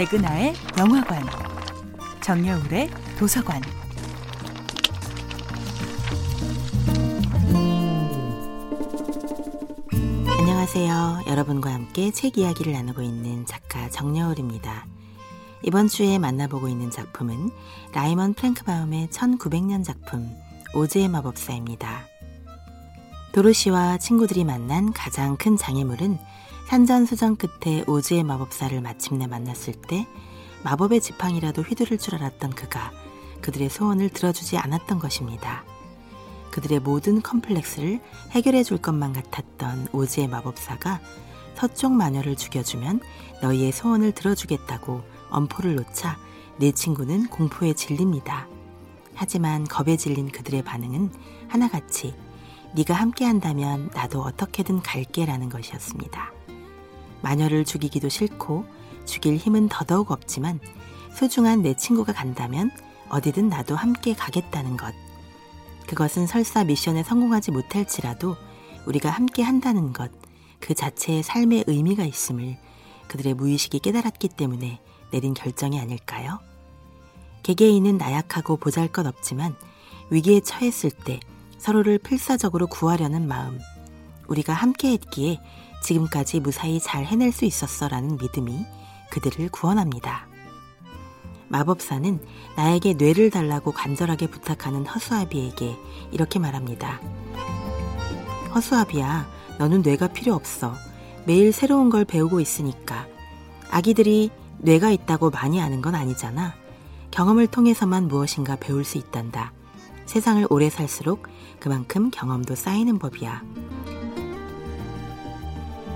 백은하의 영화관, 정여울의 도서관. 안녕하세요. 여러분과 함께 책 이야기를 나누고 있는 작가 정여울입니다. 이번 주에 만나보고 있는 작품은 라이먼 프랭크바움의 1900년 작품 오즈의 마법사입니다. 도로시와 친구들이 만난 가장 큰 장애물은 산전수전 끝에 오즈의 마법사를 마침내 만났을 때 마법의 지팡이라도 휘두를 줄 알았던 그가 그들의 소원을 들어주지 않았던 것입니다. 그들의 모든 컴플렉스를 해결해 줄 것만 같았던 오즈의 마법사가 서쪽 마녀를 죽여주면 너희의 소원을 들어주겠다고 엄포를 놓자 내 친구는 공포에 질립니다. 하지만 겁에 질린 그들의 반응은 하나같이 네가 함께한다면 나도 어떻게든 갈게라는 것이었습니다. 마녀를 죽이기도 싫고 죽일 힘은 더더욱 없지만 소중한 내 친구가 간다면 어디든 나도 함께 가겠다는 것. 그것은 설사 미션에 성공하지 못할지라도 우리가 함께 한다는 것, 그 자체의 삶의 의미가 있음을 그들의 무의식이 깨달았기 때문에 내린 결정이 아닐까요? 개개인은 나약하고 보잘 것 없지만 위기에 처했을 때 서로를 필사적으로 구하려는 마음, 우리가 함께 했기에 지금까지 무사히 잘 해낼 수 있었어라는 믿음이 그들을 구원합니다. 마법사는 나에게 뇌를 달라고 간절하게 부탁하는 허수아비에게 이렇게 말합니다. 허수아비야, 너는 뇌가 필요 없어. 매일 새로운 걸 배우고 있으니까. 아기들이 뇌가 있다고 많이 아는 건 아니잖아. 경험을 통해서만 무엇인가 배울 수 있단다. 세상을 오래 살수록 그만큼 경험도 쌓이는 법이야.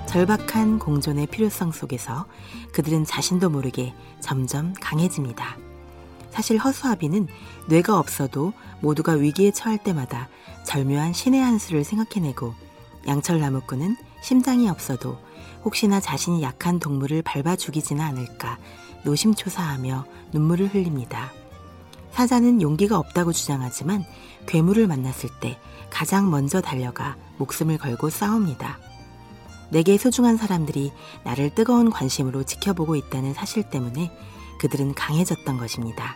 절박한 공존의 필요성 속에서 그들은 자신도 모르게 점점 강해집니다. 사실 허수아비는 뇌가 없어도 모두가 위기에 처할 때마다 절묘한 신의 한 수를 생각해내고 양철나무꾼은 심장이 없어도 혹시나 자신이 약한 동물을 밟아 죽이지는 않을까 노심초사하며 눈물을 흘립니다. 사자는 용기가 없다고 주장하지만 괴물을 만났을 때 가장 먼저 달려가 목숨을 걸고 싸웁니다. 내게 소중한 사람들이 나를 뜨거운 관심으로 지켜보고 있다는 사실 때문에 그들은 강해졌던 것입니다.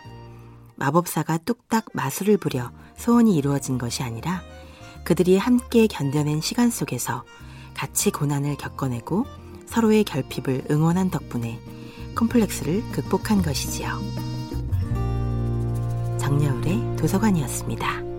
마법사가 뚝딱 마술을 부려 소원이 이루어진 것이 아니라 그들이 함께 견뎌낸 시간 속에서 같이 고난을 겪어내고 서로의 결핍을 응원한 덕분에 컴플렉스를 극복한 것이지요. 정여울의 도서관이었습니다.